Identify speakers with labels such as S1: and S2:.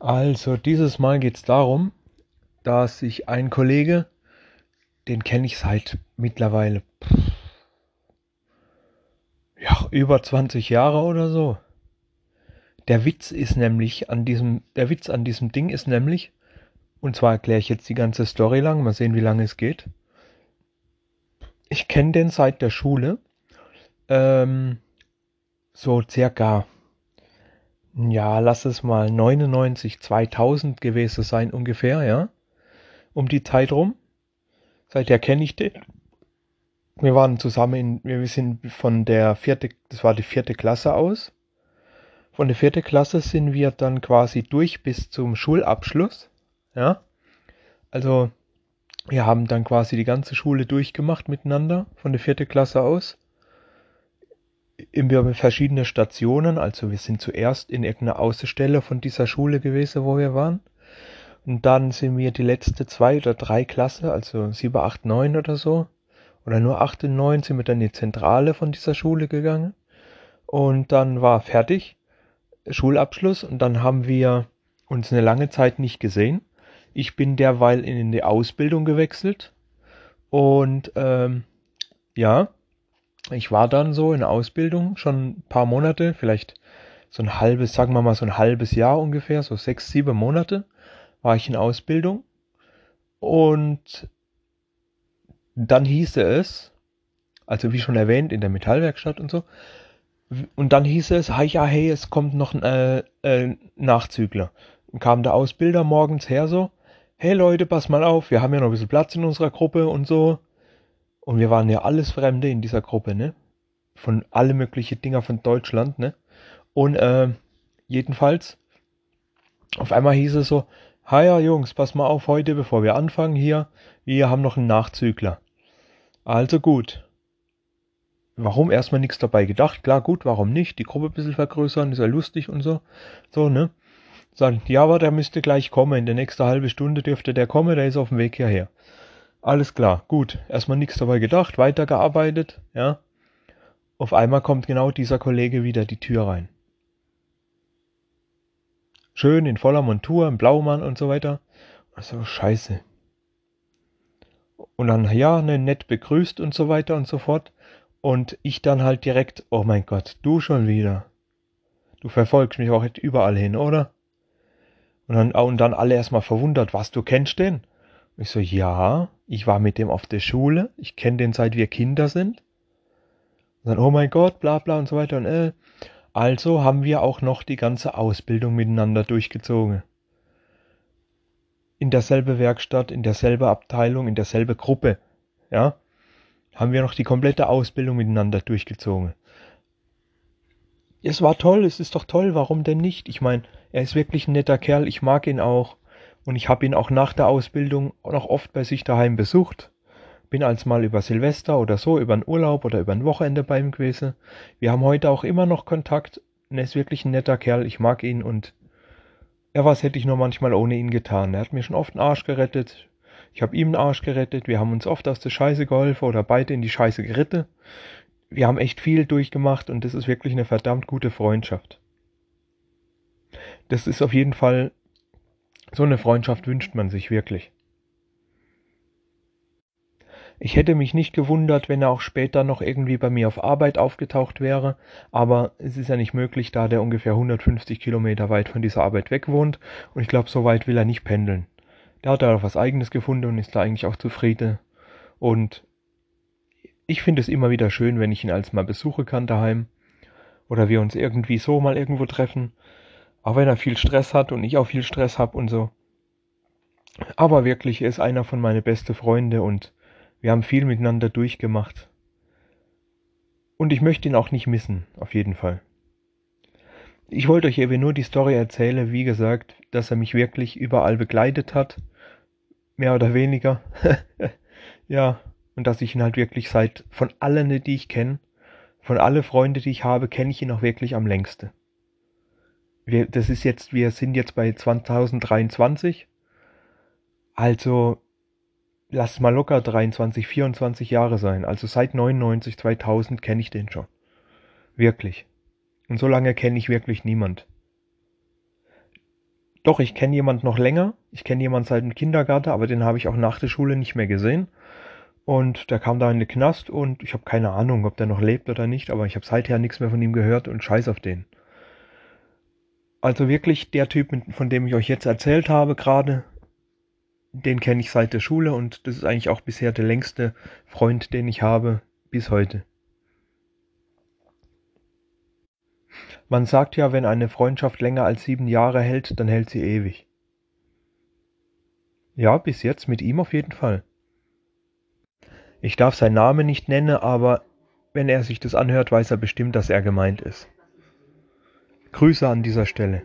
S1: Also, dieses Mal geht es darum, dass ich einen Kollege, den kenne ich seit mittlerweile pff, ja, über 20 Jahre oder so. Der Witz ist nämlich an diesem, der Witz an diesem Ding ist nämlich, und zwar erkläre ich jetzt die ganze Story lang, mal sehen, wie lange es geht. Ich kenne den seit der Schule, ähm, so circa ja, lass es mal 99, 2000 gewesen sein ungefähr, ja. Um die Zeit rum. Seither kenne ich den. Wir waren zusammen in, wir sind von der vierte, das war die vierte Klasse aus. Von der vierte Klasse sind wir dann quasi durch bis zum Schulabschluss, ja. Also, wir haben dann quasi die ganze Schule durchgemacht miteinander, von der vierte Klasse aus wir verschiedene Stationen. Also wir sind zuerst in irgendeiner Außenstelle von dieser Schule gewesen, wo wir waren. Und dann sind wir die letzte zwei oder drei Klasse, also sieben, acht, neun oder so, oder nur acht und neun, sind wir dann in die Zentrale von dieser Schule gegangen. Und dann war fertig, Schulabschluss, und dann haben wir uns eine lange Zeit nicht gesehen. Ich bin derweil in die Ausbildung gewechselt. Und ähm, ja, ich war dann so in Ausbildung schon ein paar Monate, vielleicht so ein halbes, sagen wir mal so ein halbes Jahr ungefähr, so sechs, sieben Monate war ich in Ausbildung. Und dann hieße es, also wie schon erwähnt, in der Metallwerkstatt und so, und dann hieß es, hey, ja, hey, es kommt noch ein äh, äh, Nachzügler. Und kam der Ausbilder morgens her so, hey Leute, pass mal auf, wir haben ja noch ein bisschen Platz in unserer Gruppe und so. Und wir waren ja alles Fremde in dieser Gruppe, ne? Von alle möglichen Dinger von Deutschland, ne? Und äh, jedenfalls, auf einmal hieß es so, ha ja Jungs, pass mal auf heute, bevor wir anfangen hier, wir haben noch einen Nachzügler. Also gut. Warum erstmal nichts dabei gedacht? Klar, gut, warum nicht? Die Gruppe ein bisschen vergrößern, ist ja lustig und so. So, ne? Sagen, ja, aber der müsste gleich kommen. In der nächsten halbe Stunde dürfte der kommen, der ist auf dem Weg hierher. Alles klar, gut. Erstmal nichts dabei gedacht, weitergearbeitet, ja. Auf einmal kommt genau dieser Kollege wieder die Tür rein. Schön in voller Montur, im Blaumann und so weiter. Also scheiße. Und dann, ja, ne, nett begrüßt und so weiter und so fort. Und ich dann halt direkt, oh mein Gott, du schon wieder. Du verfolgst mich auch überall hin, oder? Und dann, und dann alle erstmal verwundert, was, du kennst den? Ich so, ja, ich war mit dem auf der Schule, ich kenne den seit wir Kinder sind. Und dann, oh mein Gott, bla bla und so weiter und äh. Also haben wir auch noch die ganze Ausbildung miteinander durchgezogen. In derselbe Werkstatt, in derselbe Abteilung, in derselbe Gruppe, ja, haben wir noch die komplette Ausbildung miteinander durchgezogen. Es war toll, es ist doch toll, warum denn nicht? Ich meine, er ist wirklich ein netter Kerl, ich mag ihn auch. Und ich habe ihn auch nach der Ausbildung noch oft bei sich daheim besucht. Bin als mal über Silvester oder so, über einen Urlaub oder über ein Wochenende bei ihm gewesen. Wir haben heute auch immer noch Kontakt. er ist wirklich ein netter Kerl, ich mag ihn und ja, was hätte ich nur manchmal ohne ihn getan. Er hat mir schon oft einen Arsch gerettet. Ich habe ihm einen Arsch gerettet. Wir haben uns oft aus der Scheiße geholfen oder beide in die Scheiße geritten. Wir haben echt viel durchgemacht und das ist wirklich eine verdammt gute Freundschaft. Das ist auf jeden Fall so eine Freundschaft wünscht man sich wirklich. Ich hätte mich nicht gewundert, wenn er auch später noch irgendwie bei mir auf Arbeit aufgetaucht wäre, aber es ist ja nicht möglich, da der ungefähr 150 Kilometer weit von dieser Arbeit weg wohnt und ich glaube, so weit will er nicht pendeln. Der hat da was eigenes gefunden und ist da eigentlich auch zufrieden und ich finde es immer wieder schön, wenn ich ihn als mal besuchen kann daheim oder wir uns irgendwie so mal irgendwo treffen auch wenn er viel Stress hat und ich auch viel Stress habe und so. Aber wirklich, er ist einer von meinen besten Freunde und wir haben viel miteinander durchgemacht. Und ich möchte ihn auch nicht missen, auf jeden Fall. Ich wollte euch eben nur die Story erzählen, wie gesagt, dass er mich wirklich überall begleitet hat. Mehr oder weniger. ja, und dass ich ihn halt wirklich seit, von allen, die ich kenne, von alle Freunde, die ich habe, kenne ich ihn auch wirklich am längsten wir, das ist jetzt, wir sind jetzt bei 2023. Also, lass mal locker 23, 24 Jahre sein. Also seit 99, 2000 kenne ich den schon. Wirklich. Und so lange kenne ich wirklich niemand. Doch, ich kenne jemand noch länger. Ich kenne jemand seit dem Kindergarten, aber den habe ich auch nach der Schule nicht mehr gesehen. Und der kam da in den Knast und ich habe keine Ahnung, ob der noch lebt oder nicht, aber ich habe seither nichts mehr von ihm gehört und scheiß auf den. Also wirklich der Typ, von dem ich euch jetzt erzählt habe gerade, den kenne ich seit der Schule und das ist eigentlich auch bisher der längste Freund, den ich habe bis heute. Man sagt ja, wenn eine Freundschaft länger als sieben Jahre hält, dann hält sie ewig. Ja, bis jetzt mit ihm auf jeden Fall. Ich darf seinen Namen nicht nennen, aber wenn er sich das anhört, weiß er bestimmt, dass er gemeint ist. Grüße an dieser Stelle.